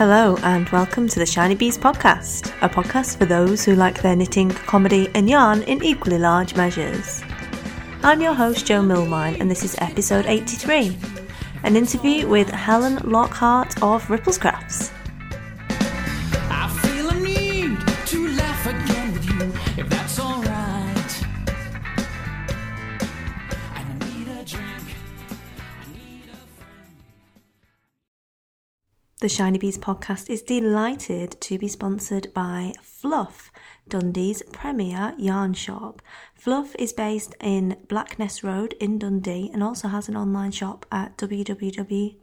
Hello, and welcome to the Shiny Bees podcast, a podcast for those who like their knitting, comedy, and yarn in equally large measures. I'm your host, Joe Milmine, and this is episode 83 an interview with Helen Lockhart of Ripplescrafts. The Shiny Bees podcast is delighted to be sponsored by Fluff, Dundee's premier yarn shop. Fluff is based in Blackness Road in Dundee and also has an online shop at www.fluff.co.uk.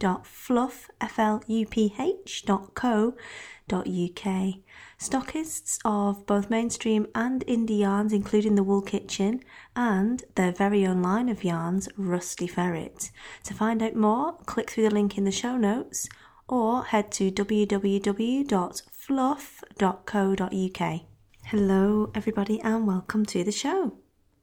Stockists of both mainstream and indie yarns, including the Wool Kitchen and their very own line of yarns, Rusty Ferret. To find out more, click through the link in the show notes or head to www.fluff.co.uk. Hello, everybody, and welcome to the show.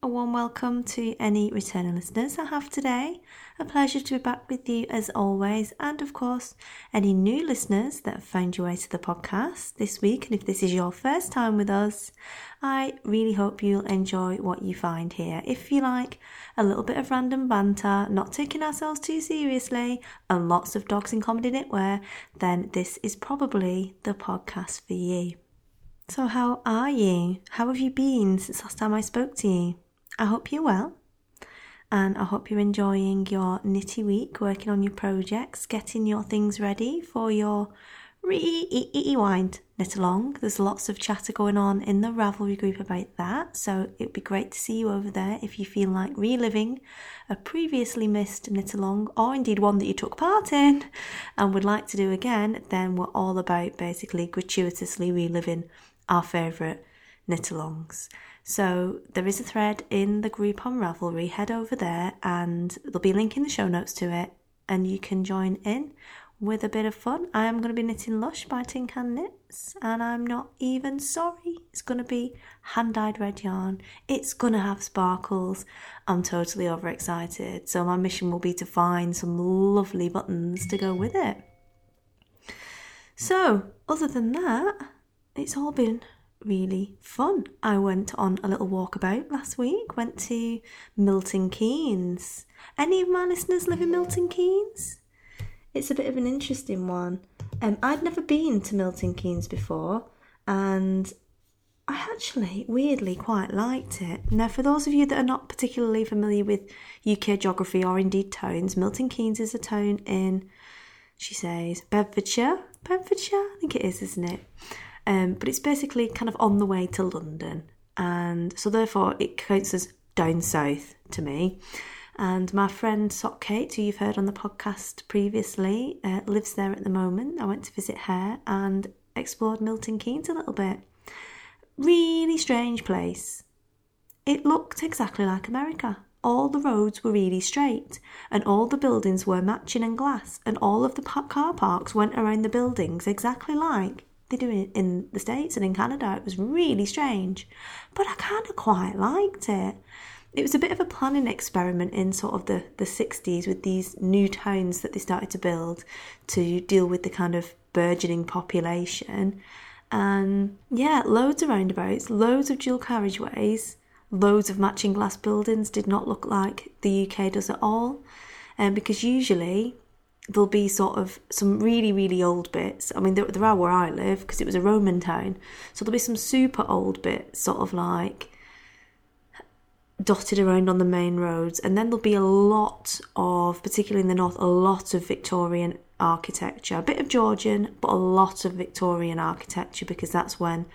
A warm welcome to any returning listeners I have today. A pleasure to be back with you as always, and of course, any new listeners that have found your way to the podcast this week. And if this is your first time with us, I really hope you'll enjoy what you find here. If you like a little bit of random banter, not taking ourselves too seriously, and lots of dogs in comedy knitwear, then this is probably the podcast for you. So, how are you? How have you been since last time I spoke to you? I hope you're well, and I hope you're enjoying your nitty week, working on your projects, getting your things ready for your rewind knit along. There's lots of chatter going on in the Ravelry group about that, so it'd be great to see you over there if you feel like reliving a previously missed knit along, or indeed one that you took part in and would like to do again. Then we're all about basically gratuitously reliving our favourite knit alongs. So there is a thread in the group on Ravelry. Head over there, and there'll be a link in the show notes to it, and you can join in with a bit of fun. I am going to be knitting Lush by Tin Can Knits, and I'm not even sorry. It's going to be hand dyed red yarn. It's going to have sparkles. I'm totally overexcited. So my mission will be to find some lovely buttons to go with it. So, other than that, it's all been really fun. I went on a little walkabout last week, went to Milton Keynes. Any of my listeners live in Milton Keynes? It's a bit of an interesting one. Um, I'd never been to Milton Keynes before, and I actually weirdly quite liked it. Now, for those of you that are not particularly familiar with UK geography or indeed towns, Milton Keynes is a town in, she says, Bedfordshire. Bedfordshire, I think it is, isn't it? Um, but it's basically kind of on the way to London, and so therefore it counts as down south to me. And my friend Sock Kate, who you've heard on the podcast previously, uh, lives there at the moment. I went to visit her and explored Milton Keynes a little bit. Really strange place. It looked exactly like America. All the roads were really straight, and all the buildings were matching in glass, and all of the car parks went around the buildings exactly like they do it in the States and in Canada. It was really strange, but I kind of quite liked it. It was a bit of a planning experiment in sort of the, the 60s with these new towns that they started to build to deal with the kind of burgeoning population. And yeah, loads of roundabouts, loads of dual carriageways, loads of matching glass buildings did not look like the UK does at all. Um, because usually there'll be sort of some really, really old bits. I mean, there, there are where I live because it was a Roman town. So there'll be some super old bits, sort of like dotted around on the main roads. And then there'll be a lot of, particularly in the north, a lot of Victorian architecture. A bit of Georgian, but a lot of Victorian architecture because that's when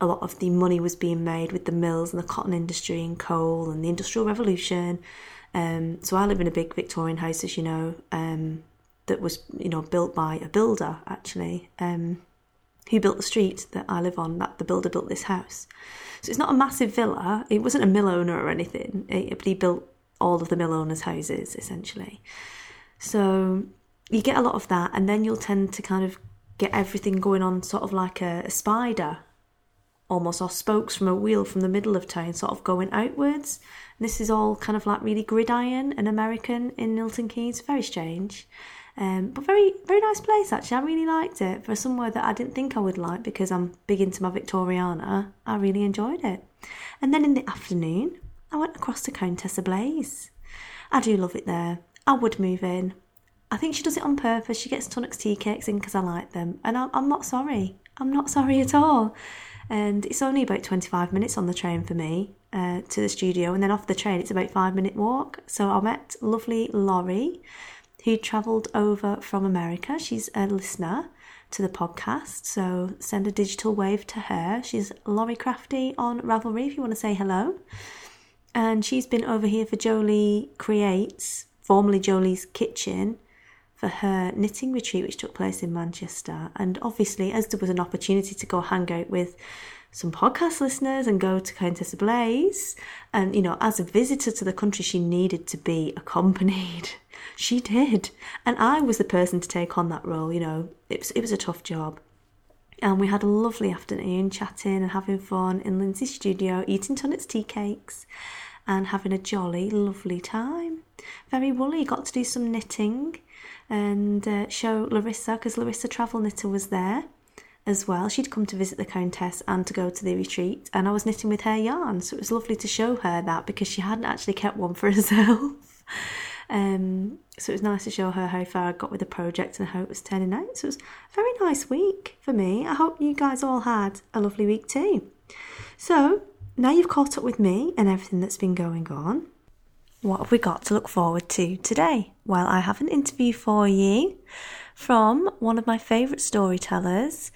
a lot of the money was being made with the mills and the cotton industry and coal and the Industrial Revolution. Um, so I live in a big Victorian house, as you know, um, that was you know built by a builder actually, um, who built the street that I live on. That the builder built this house. So it's not a massive villa. It wasn't a mill owner or anything, it, but he built all of the mill owners' houses essentially. So you get a lot of that, and then you'll tend to kind of get everything going on sort of like a, a spider almost or spokes from a wheel from the middle of town sort of going outwards. And this is all kind of like really gridiron and American in Milton Keynes, very strange. Um, but very, very nice place actually. I really liked it for somewhere that I didn't think I would like because I'm big into my Victoriana. I really enjoyed it. And then in the afternoon, I went across to Countess Ablaze. I do love it there. I would move in. I think she does it on purpose. She gets Tunnock's tea cakes in because I like them. And I'm, I'm not sorry. I'm not sorry at all. And it's only about 25 minutes on the train for me uh, to the studio. And then off the train, it's about five minute walk. So I met lovely Laurie, who travelled over from America. She's a listener to the podcast. So send a digital wave to her. She's Laurie Crafty on Ravelry if you want to say hello. And she's been over here for Joeli Creates, formerly Joeli's Kitchen, for her knitting retreat, which took place in Manchester. And obviously, as there was an opportunity to go hang out with some podcast listeners and go to Countess Ablaze, and you know, as a visitor to the country, she needed to be accompanied. She did, and I was the person to take on that role. You know, it was it was a tough job. And we had a lovely afternoon chatting and having fun in Lindsay's studio, eating Tunnock's tea cakes and having a jolly, lovely time. Very woolly, got to do some knitting and uh, show Larissa because Larissa Travel Knitter was there as well. She'd come to visit the Countess and to go to the retreat, and I was knitting with her yarn, so it was lovely to show her that because she hadn't actually kept one for herself. um, so it was nice to show her how far I got with the project and how it was turning out. So it was a very nice week for me. I hope you guys all had a lovely week too. So now you've caught up with me and everything that's been going on. What have we got to look forward to today? Well, I have an interview for you from one of my favourite storytellers,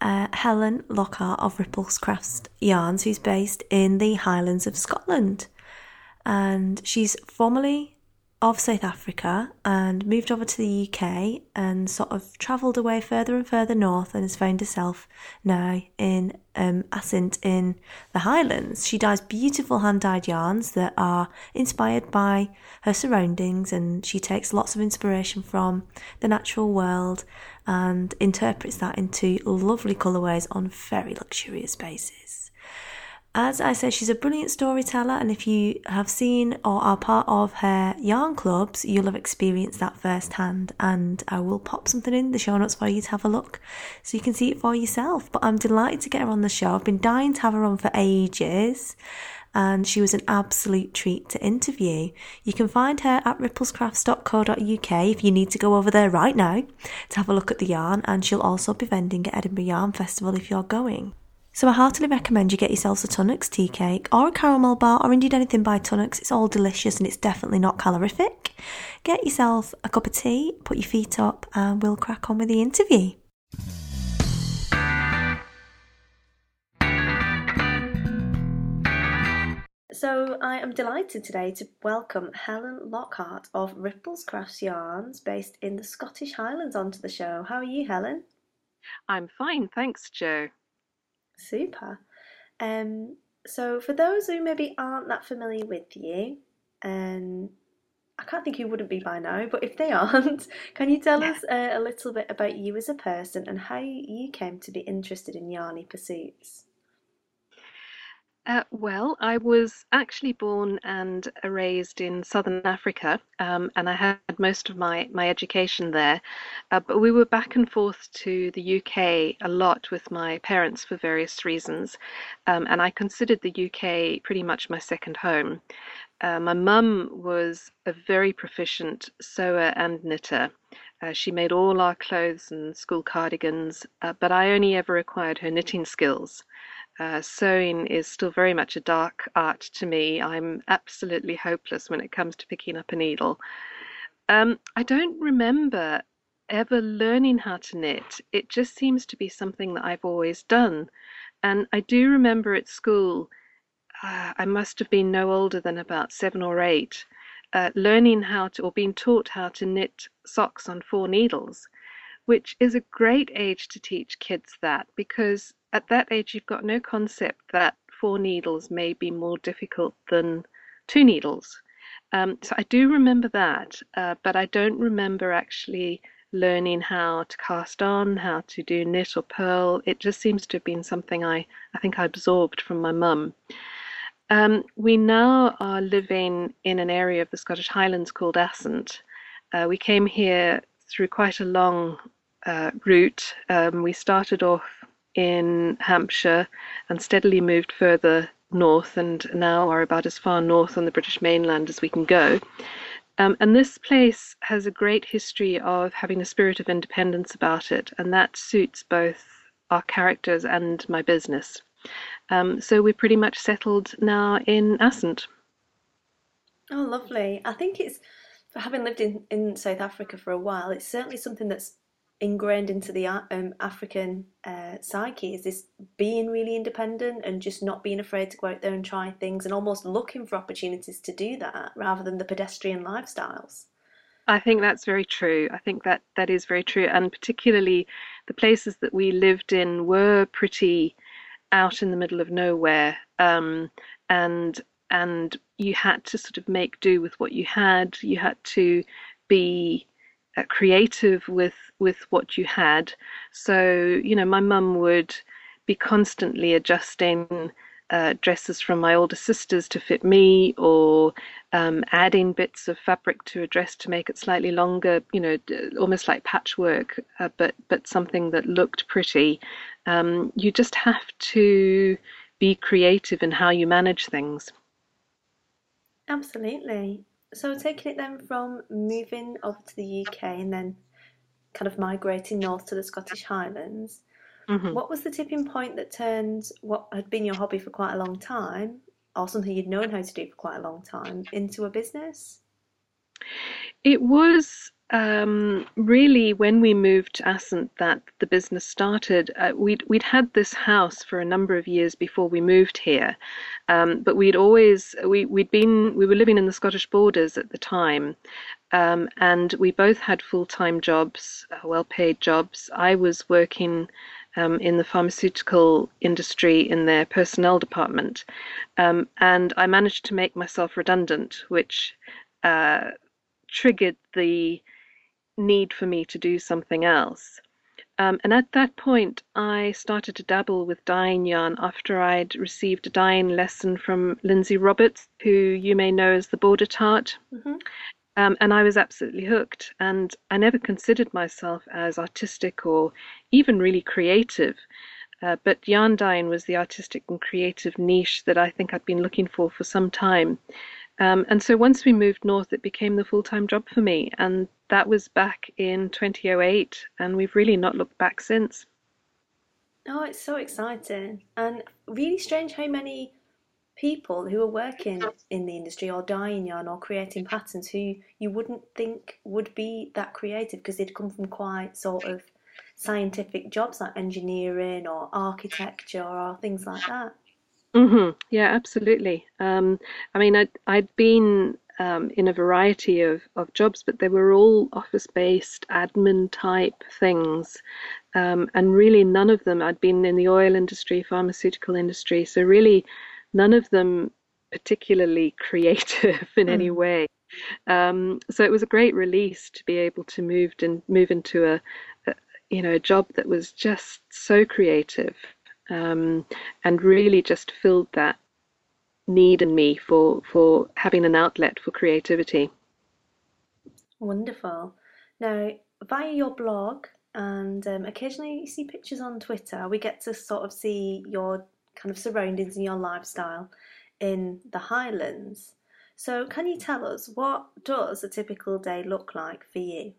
uh, Helen Lockhart of Ripplescrafts Yarns, who's based in the Highlands of Scotland. And she's formerly of South Africa and moved over to the UK and sort of travelled away further and further north and has found herself now in um, in the Highlands. She dyes beautiful hand dyed yarns that are inspired by her surroundings and she takes lots of inspiration from the natural world and interprets that into lovely colourways on very luxurious bases. As I said, she's a brilliant storyteller, and if you have seen or are part of her yarn clubs, you'll have experienced that firsthand. And I will pop something in the show notes for you to have a look so you can see it for yourself. But I'm delighted to get her on the show. I've been dying to have her on for ages and she was an absolute treat to interview. You can find her at ripplescrafts.co.uk if you need to go over there right now to have a look at the yarn, and she'll also be vending at Edinburgh Yarn Festival if you're going. So I heartily recommend you get yourselves a Tunnock's tea cake or a caramel bar or indeed anything by Tunnock's. It's all delicious and it's definitely not calorific. Get yourself a cup of tea, put your feet up, and we'll crack on with the interview. So I am delighted today to welcome Helen Lockhart of Ripplescrafts Yarns, based in the Scottish Highlands, onto the show. How are you, Helen? I'm fine, thanks, Joe. Super. Um, so, for those who maybe aren't that familiar with you, um, I can't think who wouldn't be by now, but if they aren't, can you tell Yeah. us uh, a little bit about you as a person and how you came to be interested in yarny pursuits? Uh, well, I was actually born and raised in southern Africa, um, and I had most of my, my education there. Uh, but we were back and forth to the UK a lot with my parents for various reasons, um, and I considered the UK pretty much my second home. Uh, my mum was a very proficient sewer and knitter. Uh, she made all our clothes and school cardigans, uh, but I only ever acquired her knitting skills. Uh, sewing is still very much a dark art to me. I'm absolutely hopeless when it comes to picking up a needle. Um, I don't remember ever learning how to knit. It just seems to be something that I've always done. And I do remember at school, uh, I must have been no older than about seven or eight, uh, learning how to, or being taught how to knit socks on four needles, which is a great age to teach kids that because at that age you've got no concept that four needles may be more difficult than two needles. Um, so I do remember that, uh, but I don't remember actually learning how to cast on, how to do knit or purl. It just seems to have been something I, I think I absorbed from my mum. Um, we now are living in an area of the Scottish Highlands called Assynt. Uh, we came here through quite a long uh, route. Um, we started off in Hampshire and steadily moved further north, and now are about as far north on the British mainland as we can go. Um, and this place has a great history of having a spirit of independence about it, and that suits both our characters and my business. Um, so we're pretty much settled now in Assynt. Oh, lovely. I think it's, having lived in, in South Africa for a while, it's certainly something that's ingrained into the um, African uh, psyche is this being really independent and just not being afraid to go out there and try things and almost looking for opportunities to do that rather than the pedestrian lifestyles. I think that's very true. I think that that is very true, and particularly the places that we lived in were pretty out in the middle of nowhere, um, and and you had to sort of make do with what you had. You had to be uh, creative with with what you had. So you know, my mum would be constantly adjusting uh, dresses from my older sisters to fit me, or um, adding bits of fabric to a dress to make it slightly longer. You know, almost like patchwork, uh, but but something that looked pretty. Um, you just have to be creative in how you manage things. Absolutely. So taking it then from moving over to the UK and then kind of migrating north to the Scottish Highlands, hmm what was the tipping point that turned what had been your hobby for quite a long time, or something you'd known how to do for quite a long time, into a business? It was um, really when we moved to Assynt that the business started. Uh, we'd we'd had this house for a number of years before we moved here, um, but we'd always we we'd been we were living in the Scottish borders at the time, um, and we both had full time jobs, uh, well paid jobs. I was working. Um, in the pharmaceutical industry in their personnel department, um, and I managed to make myself redundant, which uh, triggered the need for me to do something else. Um, and at that point, I started to dabble with dyeing yarn after I'd received a dyeing lesson from Lindsay Roberts, who you may know as the Border Tart. hmm Um, and I was absolutely hooked. And I never considered myself as artistic or even really creative. Uh, but yarn dyeing was the artistic and creative niche that I think I'd been looking for for some time. Um, and so once we moved north, it became the full time job for me. And that was back in 2008. And we've really not looked back since. Oh, it's so exciting and really strange how many people who are working in the industry or dyeing yarn or creating patterns who you wouldn't think would be that creative because they'd come from quite sort of scientific jobs like engineering or architecture or things like that. hmm Yeah, absolutely. Um, I mean, I'd, I'd been um, in a variety of, of jobs, but they were all office-based admin type things. Um, and really, none of them, I'd been in the oil industry, pharmaceutical industry, so really, none of them particularly creative in any Mm. way. Um, so it was a great release to be able to move and move into a, a you know a job that was just so creative um, and really just filled that need in me for for having an outlet for creativity. Wonderful. Now, via your blog and um, occasionally you see pictures on Twitter, we get to sort of see your kind of surroundings and your lifestyle in the Highlands. So, can you tell us what does a typical day look like for you?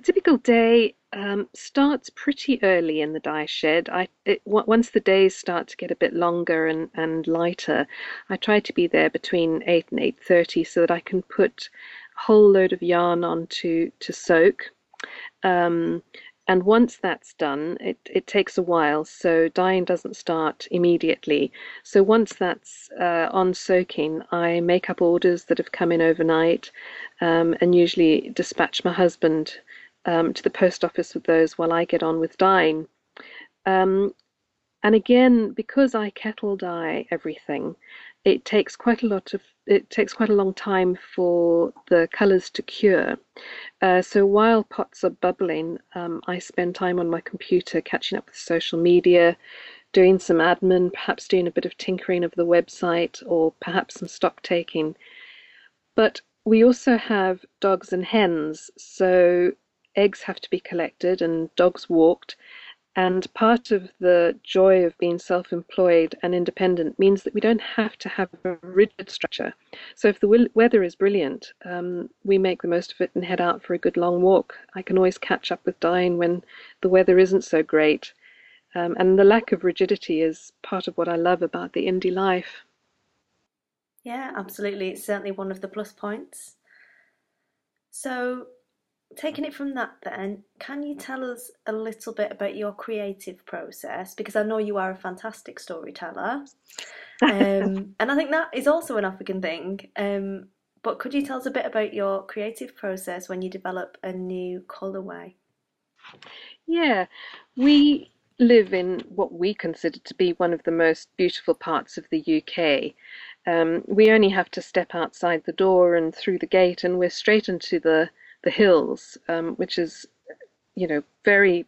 A typical day um, starts pretty early in the dye shed. I it, on- once the days start to get a bit longer and, and lighter, I try to be there between eight and eight thirty so that I can put a whole load of yarn on to to soak. Um, and once that's done, it, it takes a while, so dyeing doesn't start immediately. So once that's uh, on soaking, I make up orders that have come in overnight um, and usually dispatch my husband um, to the post office with those while I get on with dyeing. Um, and again, because I kettle dye everything, it takes quite a lot of it takes quite a long time for the colors to cure. Uh, so while pots are bubbling, um, I spend time on my computer catching up with social media, doing some admin, perhaps doing a bit of tinkering of the website, or perhaps some stock taking. But we also have dogs and hens, so eggs have to be collected and dogs walked. And part of the joy of being self employed and independent means that we don't have to have a rigid structure. So, if the weather is brilliant, um, we make the most of it and head out for a good long walk. I can always catch up with Diane when the weather isn't so great. Um, and the lack of rigidity is part of what I love about the indie life. Yeah, absolutely. It's certainly one of the plus points. So, taking it from that, then, can you tell us a little bit about your creative process? Because I know you are a fantastic storyteller. Um, and I think that is also an African thing. Um, but could you tell us a bit about your creative process when you develop a new colourway? Yeah, we live in what we consider to be one of the most beautiful parts of the UK. Um, we only have to step outside the door and through the gate, and we're straight into the the hills, um, which is, you know, very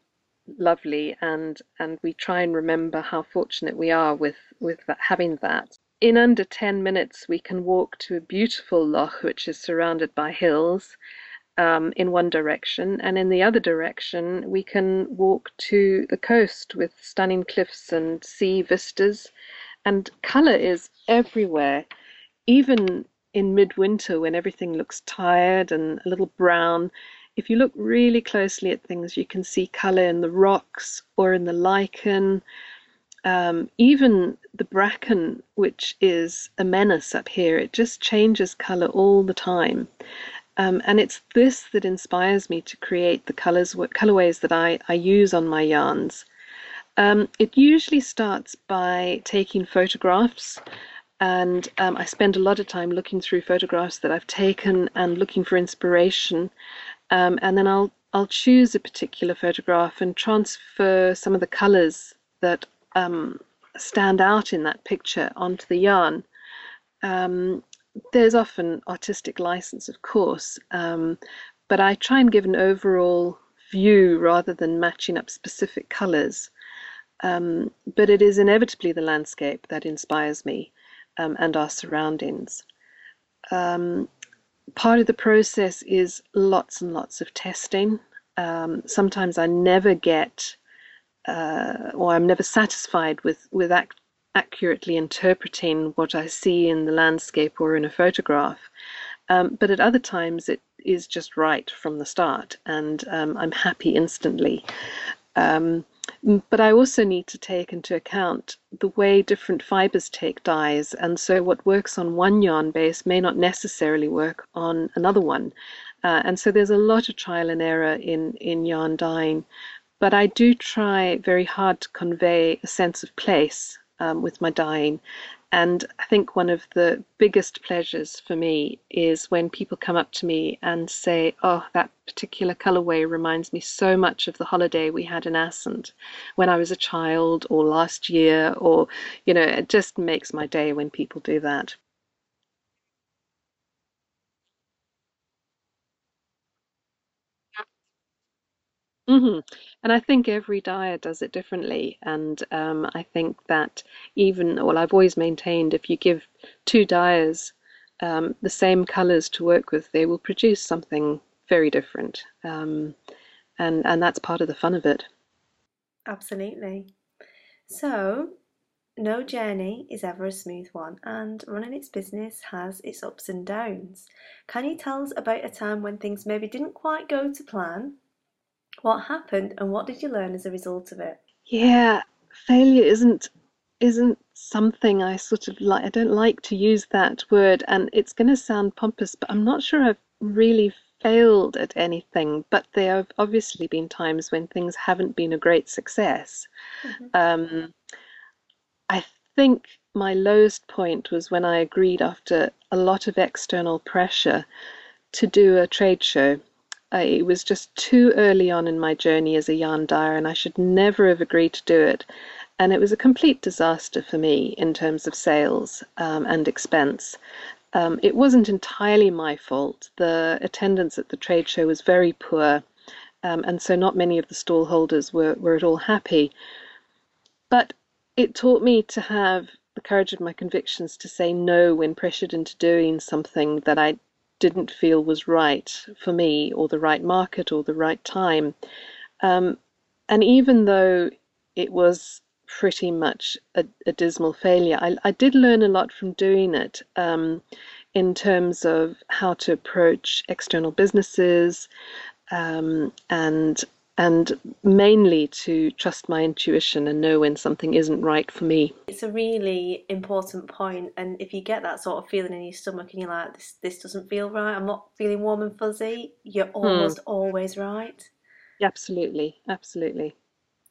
lovely, and and we try and remember how fortunate we are with with that, having that. In under ten minutes, we can walk to a beautiful loch, which is surrounded by hills. Um, in one direction, and in the other direction, we can walk to the coast with stunning cliffs and sea vistas and color is everywhere, even in midwinter when everything looks tired and a little brown. If you look really closely at things, you can see color in the rocks or in the lichen. Um, even the bracken, which is a menace up here, it just changes color all the time. Um, and it's this that inspires me to create the colors, colorways that I, I use on my yarns. Um, it usually starts by taking photographs, and um, I spend a lot of time looking through photographs that I've taken and looking for inspiration. Um, and then I'll I'll choose a particular photograph and transfer some of the colors that um, stand out in that picture onto the yarn. Um, there's often artistic license, of course, um, but I try and give an overall view rather than matching up specific colors. Um, but it is inevitably the landscape that inspires me um, and our surroundings. Um, part of the process is lots and lots of testing. Um, sometimes I never get, uh, or I'm never satisfied with with ac- accurately interpreting what I see in the landscape or in a photograph. Um, but at other times, it is just right from the start, and um, I'm happy instantly. Um, but I also need to take into account the way different fibers take dyes, and so what works on one yarn base may not necessarily work on another one. Uh, and so there's a lot of trial and error in, in yarn dyeing. But I do try very hard to convey a sense of place um, with my dyeing and I think one of the biggest pleasures for me is when people come up to me and say, Oh, that particular colorway reminds me so much of the holiday we had in Assynt when I was a child or last year, or, you know, it just makes my day when people do that. Hmm And I think every dyer does it differently. And um, I think that even, well, I've always maintained if you give two dyers um, the same colors to work with, they will produce something very different. Um, and, and that's part of the fun of it. Absolutely. So, no journey is ever a smooth one, and running its business has its ups and downs. Can you tell us about a time when things maybe didn't quite go to plan, what happened and what did you learn as a result of it? Yeah, failure isn't isn't something I sort of like. I don't like to use that word, and it's going to sound pompous, but I'm not sure I've really failed at anything. But there have obviously been times when things haven't been a great success. Mm-hmm. Um, I think my lowest point was when I agreed after a lot of external pressure to do a trade show I, it was just too early on in my journey as a yarn dyer, and I should never have agreed to do it. And it was a complete disaster for me in terms of sales um, and expense. Um, it wasn't entirely my fault. The attendance at the trade show was very poor, um, and so not many of the stall holders were, were at all happy. But it taught me to have the courage of my convictions to say no when pressured into doing something that I didn't feel was right for me, or the right market, or the right time. Um, and even though it was pretty much a, a dismal failure, I, I, did learn a lot from doing it um, in terms of how to approach external businesses um, and and mainly to trust my intuition and know when something isn't right for me. It's a really important point, and if you get that sort of feeling in your stomach and you're like, "This, this doesn't feel right. I'm not feeling warm and fuzzy," you're hmm. almost always right. Absolutely, absolutely.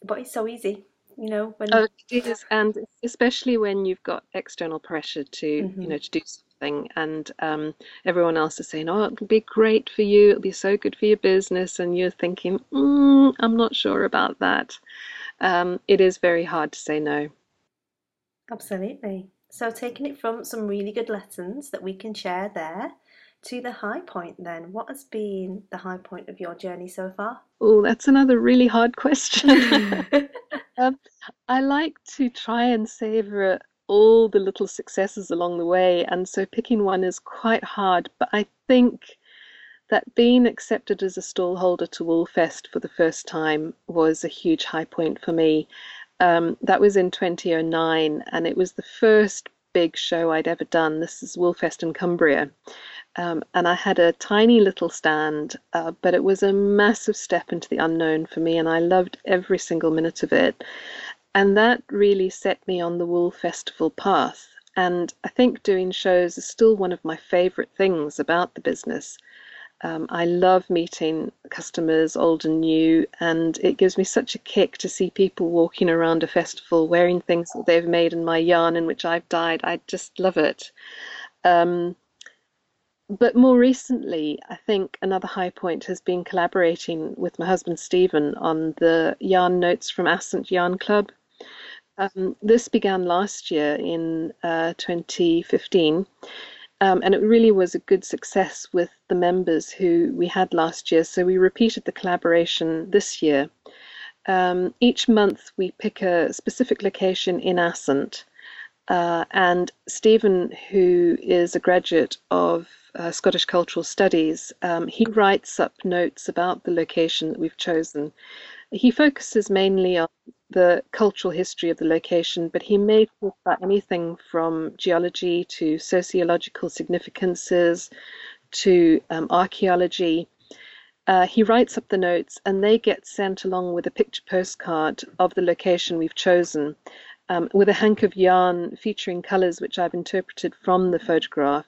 But it's so easy, you know. When oh, it is, and especially when you've got external pressure to, mm-hmm. you know, to do something, and um, everyone else is saying, "Oh, it'll be great for you. It'll be so good for your business," and you're thinking, mm, "I'm not sure about that." Um, it is very hard to say no. Absolutely. So, taking it from some really good lessons that we can share there, to the high point then. What has been the high point of your journey so far? Oh, that's another really hard question. um, I like to try and savor all the little successes along the way, and so picking one is quite hard. But I think that being accepted as a stallholder to Woolfest for the first time was a huge high point for me. Um, that was in 2009, and it was the first big show I'd ever done. This is Woolfest in Cumbria. Um, and I had a tiny little stand, uh, but it was a massive step into the unknown for me, and I loved every single minute of it. And that really set me on the Wool Festival path. And I think doing shows is still one of my favorite things about the business. Um, I love meeting customers, old and new, and it gives me such a kick to see people walking around a festival wearing things that they've made in my yarn in which I've dyed. I just love it. Um, but more recently, I think another high point has been collaborating with my husband Stevan on the yarn notes from Assynt Yarn Club. Um, this began last year in uh, 2015, um, and it really was a good success with the members who we had last year. So we repeated the collaboration this year. Um, each month we pick a specific location in Assynt, uh, and Stevan, who is a graduate of uh, Scottish Cultural Studies, um, he writes up notes about the location that we've chosen. He focuses mainly on the cultural history of the location, but he may talk about anything from geology to sociological significances to um, archaeology. Uh, he writes up the notes and they get sent along with a picture postcard of the location we've chosen um, with a hank of yarn featuring colours which I've interpreted from the photograph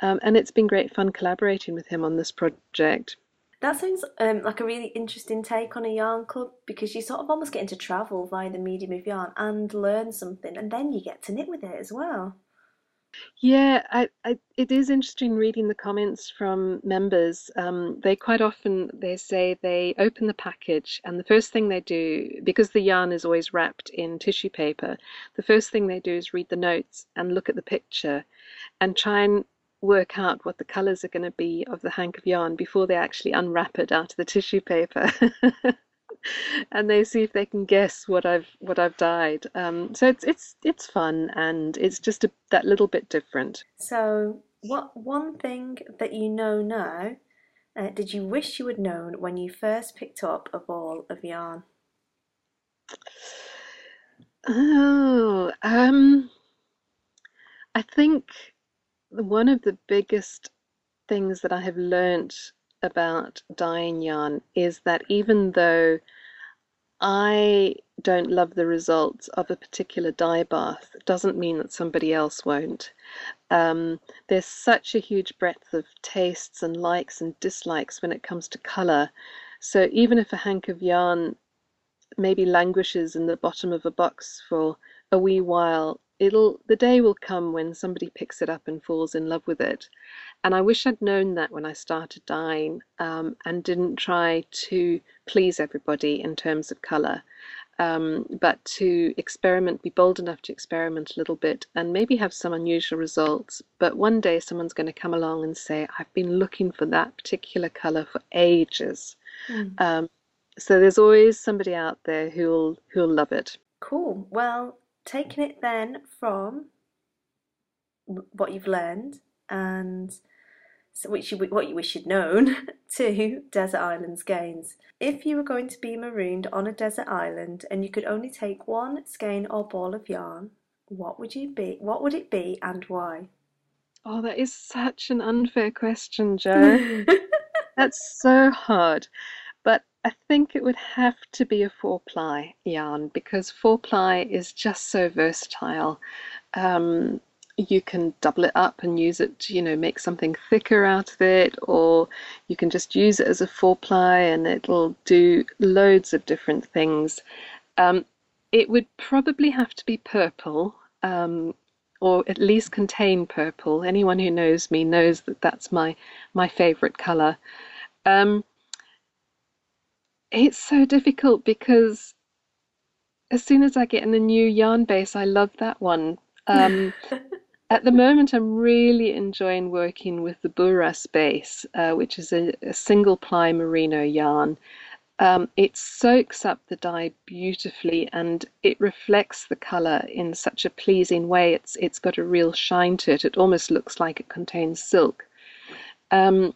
um, and it's been great fun collaborating with him on this project. That sounds um, like a really interesting take on a yarn club because you sort of almost get into travel via the medium of yarn and learn something, and then you get to knit with it as well. Yeah, I, I, it is interesting reading the comments from members. Um, they quite often they say they open the package and the first thing they do, because the yarn is always wrapped in tissue paper, the first thing they do is read the notes and look at the picture, and try and work out what the colours are going to be of the hank of yarn before they actually unwrap it out of the tissue paper. and they see if they can guess what I've what I've dyed. Um, so it's it's it's fun and it's just a, that little bit different. So, what one thing that you know now uh, did you wish you had known when you first picked up a ball of yarn? Oh, um, I think one of the biggest things that I have learned about dyeing yarn is that even though I don't love the results of a particular dye bath, doesn't mean that somebody else won't. Um, there's such a huge breadth of tastes and likes and dislikes when it comes to colour. So even if a hank of yarn maybe languishes in the bottom of a box for a wee while, it'll the day will come when somebody picks it up and falls in love with it. And i wish i'd known that when i started dyeing um, and didn't try to please everybody in terms of color um, but to experiment be bold enough to experiment a little bit and maybe have some unusual results. But one day someone's going to come along and say i've been looking for that particular color for ages. Mm. um, so there's always somebody out there who'll who'll love it. Cool. Well taking it then from what you've learned and so which you, what you wish you'd known, to Desert islands skeins. If you were going to be marooned on a desert island and you could only take one skein or ball of yarn, what would you be? What would it be and why? Oh, that is such an unfair question, Joe. That's so hard. I think it would have to be a four ply yarn because four ply is just so versatile. Um, you can double it up and use it to, you know, make something thicker out of it, or you can just use it as a four ply and it'll do loads of different things. Um, it would probably have to be purple, um, or at least contain purple. Anyone who knows me knows that that's my my favorite color. Um, it's so difficult because as soon as I get in a new yarn base, I love that one. Um, at the moment, I'm really enjoying working with the Buras base, uh, which is a, a, single ply merino yarn. Um, it soaks up the dye beautifully and it reflects the color in such a pleasing way. It's it's got a real shine to it. It almost looks like it contains silk. Um,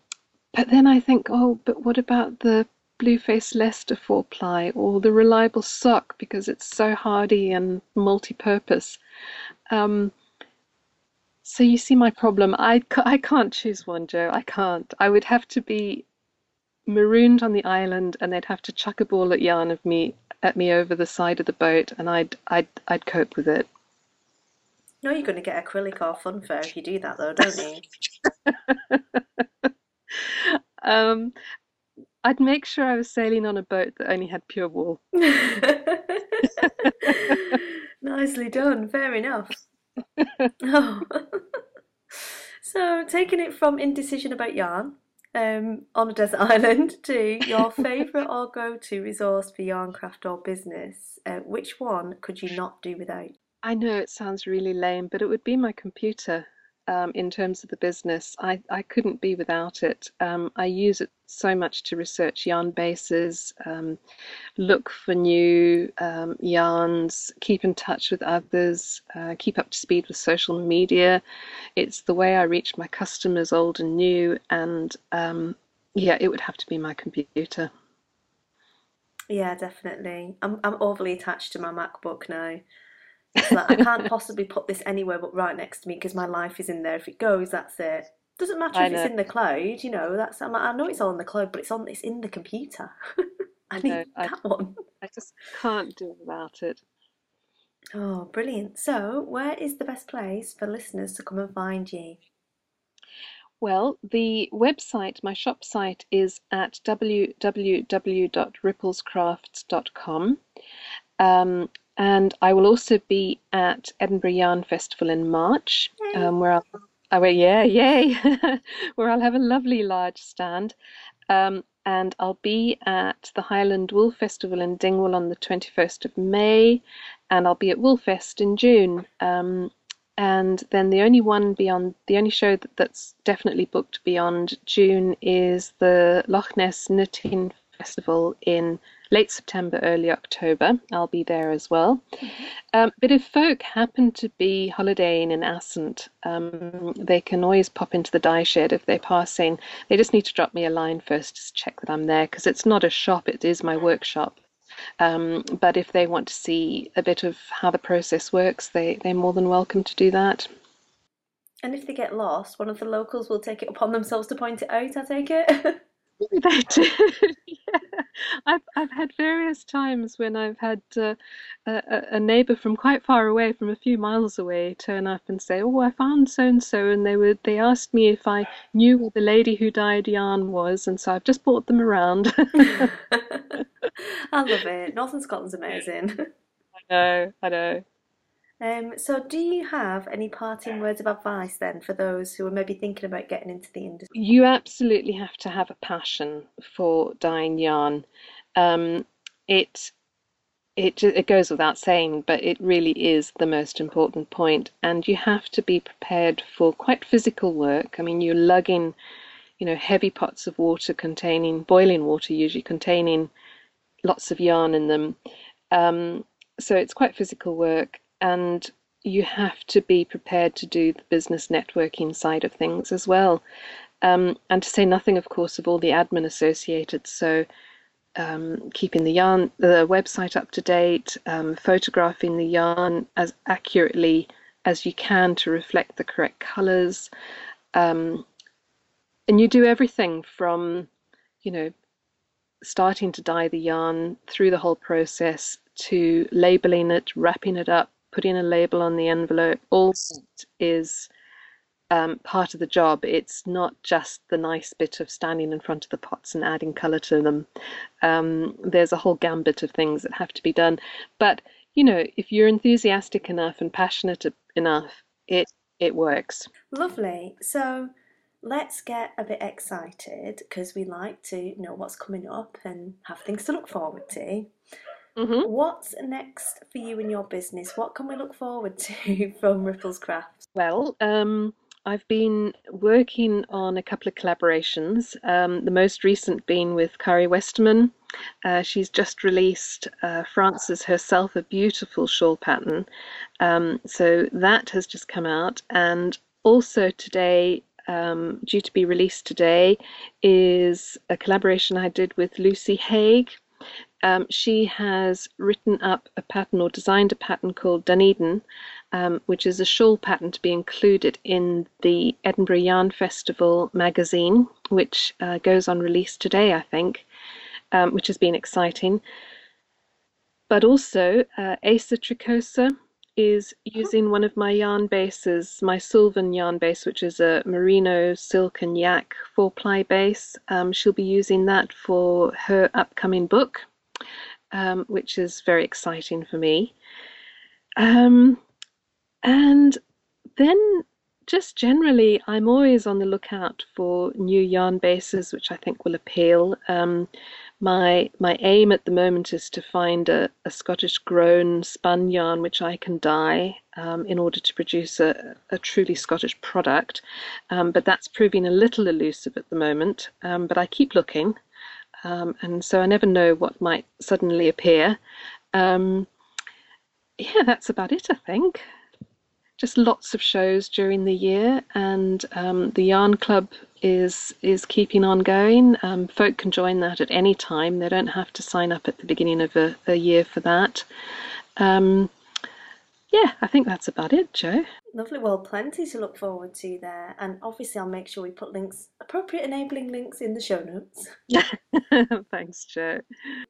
but then I think, oh, but what about the Blueface Leicester four ply or the Reliable Sock because it's so hardy and multi-purpose. Um, so you see my problem. I, I can't choose one, Joe. I can't. I would have to be marooned on the island, and they'd have to chuck a ball at yarn of me at me over the side of the boat, and I'd I'd I'd cope with it. No, you're going to get acrylic or funfair if you do that, though, don't you? um, I'd make sure I was sailing on a boat that only had pure wool. Nicely done. Fair enough. oh. so, taking it from indecision about yarn um, on a desert island to your favourite or go to resource for yarn craft or business, uh, which one could you not do without? I know it sounds really lame, but it would be my computer um, in terms of the business. I, I couldn't be without it. Um, I use it so much to research yarn bases, um, look for new um, yarns, keep in touch with others, uh, keep up to speed with social media. It's the way I reach my customers, old and new, and um, yeah, it would have to be my computer. Yeah, definitely. I'm I'm overly attached to my MacBook now. Like, I can't possibly put this anywhere but right next to me because my life is in there. If it goes, that's it. Doesn't matter I if know. it's in the cloud, you know. That's I know it's all in the cloud, but it's on it's in the computer. I need no, that I, one. I just can't do without it. Oh, brilliant! So, where is the best place for listeners to come and find you? Well, the website, my shop site, is at www.ripplescrafts.com. Um, and I will also be at Edinburgh Yarn Festival in March, um, where I'll, oh, yeah, yay, where I'll have a lovely large stand. Um, and I'll be at the Highland Wool Festival in Dingwall on the 21st of May, and I'll be at Woolfest in June. Um, and then the only one beyond, the only show that, that's definitely booked beyond June is the Loch Ness Knitting Festival in late September, early October. I'll be there as well. Mm-hmm. Um, but if folk happen to be holidaying in Assynt, um, they can always pop into the dye shed if they're passing. They just need to drop me a line first to check that I'm there because it's not a shop, it is my workshop. Um, but if they want to see a bit of how the process works, they, they're more than welcome to do that. And if they get lost, one of the locals will take it upon themselves to point it out, I take it. They do. yeah. I've I've had various times when I've had uh, a, a neighbour from quite far away, from a few miles away, turn up and say, "Oh, I found so and so," and they would they asked me if I knew where the lady who died yarn was, and so I've just brought them around. I love it. Northern Scotland's amazing. I know. I know. Um, so, do you have any parting words of advice then for those who are maybe thinking about getting into the industry? You absolutely have to have a passion for dyeing yarn. Um, it it it goes without saying, but it really is the most important point. and you have to be prepared for quite physical work. I mean, you're lugging, you know, heavy pots of water containing boiling water, usually containing lots of yarn in them. Um, so it's quite physical work and you have to be prepared to do the business networking side of things as well. Um, and to say nothing, of course, of all the admin associated. So um, keeping the yarn, the website up to date, um, photographing the yarn as accurately as you can to reflect the correct colors. Um, and you do everything from, you know, starting to dye the yarn through the whole process to labeling it, wrapping it up, putting a label on the envelope. All that is um, part of the job. It's not just the nice bit of standing in front of the pots and adding colour to them. Um, there's a whole gambit of things that have to be done. But you know, if you're enthusiastic enough and passionate enough, it it works. Lovely. So let's get a bit excited because we like to know what's coming up and have things to look forward to. Mm-hmm. What's next for you in your business? What can we look forward to from Ripplescrafts? Well, um, I've been working on a couple of collaborations. Um, the most recent being with Kari Westerman. Uh, she's just released uh, Frances herself a beautiful shawl pattern. Um, so that has just come out, and also today um, due to be released today is a collaboration I did with Lucy Hague. Um, she has written up a pattern or designed a pattern called Dunedin, um, which is a shawl pattern to be included in the Edinburgh Yarn Festival magazine, which uh, goes on release today, I think, um, which has been exciting. But also, uh, Asa Tricosa is using one of my yarn bases, my Sylvan yarn base, which is a merino, silk, and yak four ply base. Um, she'll be using that for her upcoming book, um, which is very exciting for me. Um, and then just generally, I'm always on the lookout for new yarn bases, which I think will appeal. Um, my my aim at the moment is to find a, a Scottish grown spun yarn which I can dye um, in order to produce a, a truly Scottish product. Um, but that's proving a little elusive at the moment. Um, but I keep looking, um, and so I never know what might suddenly appear. Um, yeah, that's about it, I think just lots of shows during the year, and um, the Yarn Club is is keeping on going. Um, folk can join that at any time. They don't have to sign up at the beginning of a, a year for that. Um, yeah, I think that's about it, Jo. Lovely. Well, plenty to look forward to there. And obviously, I'll make sure we put links, appropriate enabling links in the show notes. Thanks, Jo.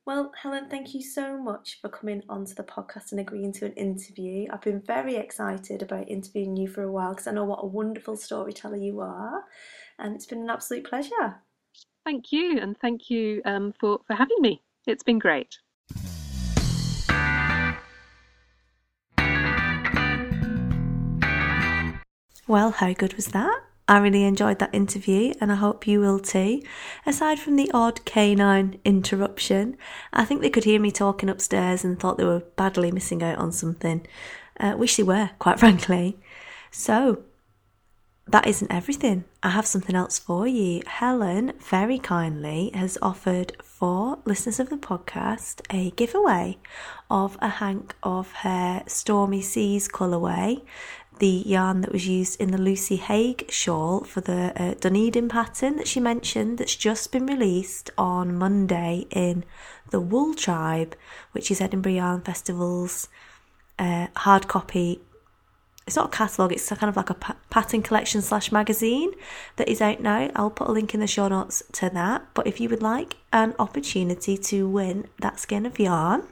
Well, Helen, thank you so much for coming onto the podcast and agreeing to an interview. I've been very excited about interviewing you for a while because I know what a wonderful storyteller you are. And it's been an absolute pleasure. Thank you, and thank you um, for, for having me. It's been great. Well, how good was that? I really enjoyed that interview and I hope you will too. Aside from the odd canine interruption, I think they could hear me talking upstairs and thought they were badly missing out on something. Uh, wish they were, quite frankly. So, that isn't everything. I have something else for you. Helen very kindly has offered for listeners of the podcast a giveaway of a hank of her Stormy Seas colourway the yarn that was used in the Lucy Hague shawl for the uh, Dunedin pattern that she mentioned that's just been released on Monday in the Wool Tribe, which is Edinburgh Yarn Festival's uh, hard copy. It's not a catalogue, it's kind of like a pattern collection slash magazine that is out now. I'll put a link in the show notes to that. But if you would like an opportunity to win that skin of yarn,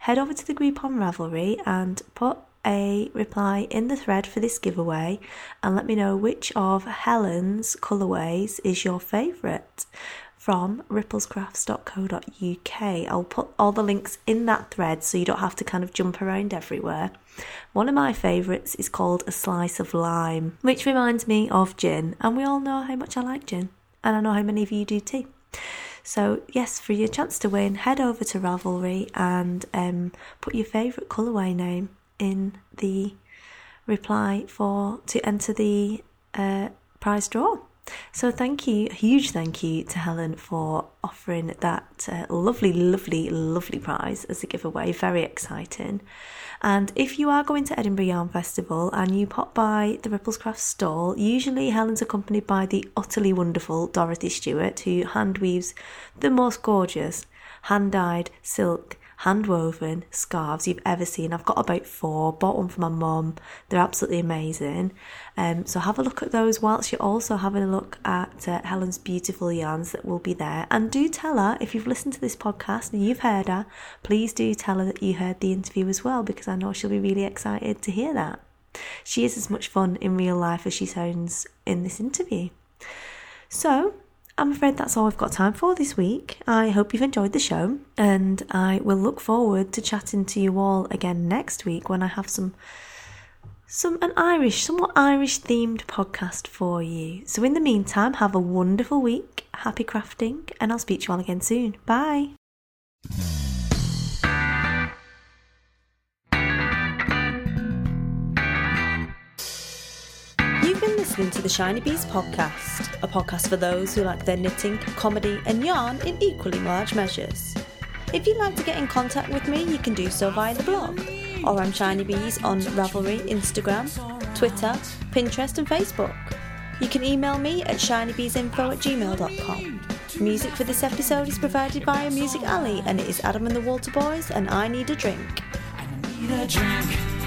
head over to the group on Ravelry and put a reply in the thread for this giveaway and let me know which of Helen's colourways is your favourite from ripplescrafts.co.uk. I'll put all the links in that thread so you don't have to kind of jump around everywhere. One of my favourites is called A Slice of Lime, which reminds me of gin, and we all know how much I like gin, and I know how many of you do too. So, yes, for your chance to win, head over to Ravelry and um, put your favourite colourway name in the reply for to enter the uh, prize draw. So thank you, huge thank you to Helen for offering that uh, lovely, lovely, lovely prize as a giveaway. Very exciting. And if you are going to Edinburgh Yarn Festival and you pop by the Ripplescraft stall, usually Helen's accompanied by the utterly wonderful Dorothy Stewart, who hand weaves the most gorgeous hand dyed silk hand woven scarves you've ever seen. I've got about four, bought one for my mum. They're absolutely amazing. Um, so have a look at those whilst you're also having a look at uh, Helen's beautiful yarns that will be there. And do tell her if you've listened to this podcast and you've heard her, please do tell her that you heard the interview as well because I know she'll be really excited to hear that. She is as much fun in real life as she sounds in this interview. So, I'm afraid that's all we've got time for this week. I hope you've enjoyed the show, and I will look forward to chatting to you all again next week when I have some some an Irish, somewhat Irish themed podcast for you. So in the meantime, have a wonderful week, happy crafting, and I'll speak to you all again soon. Bye. Listening to the Shiny Bees podcast, a podcast for those who like their knitting, comedy, and yarn in equally large measures. If you'd like to get in contact with me, you can do so via the blog, or I'm Shiny Bees on Ravelry, Instagram, Twitter, Pinterest, and Facebook. You can email me at shinybeesinfo at gmail.com. Music for this episode is provided by Music Alley, and it is Adam and the Walter Boys, and I Need a Drink. Need a drink.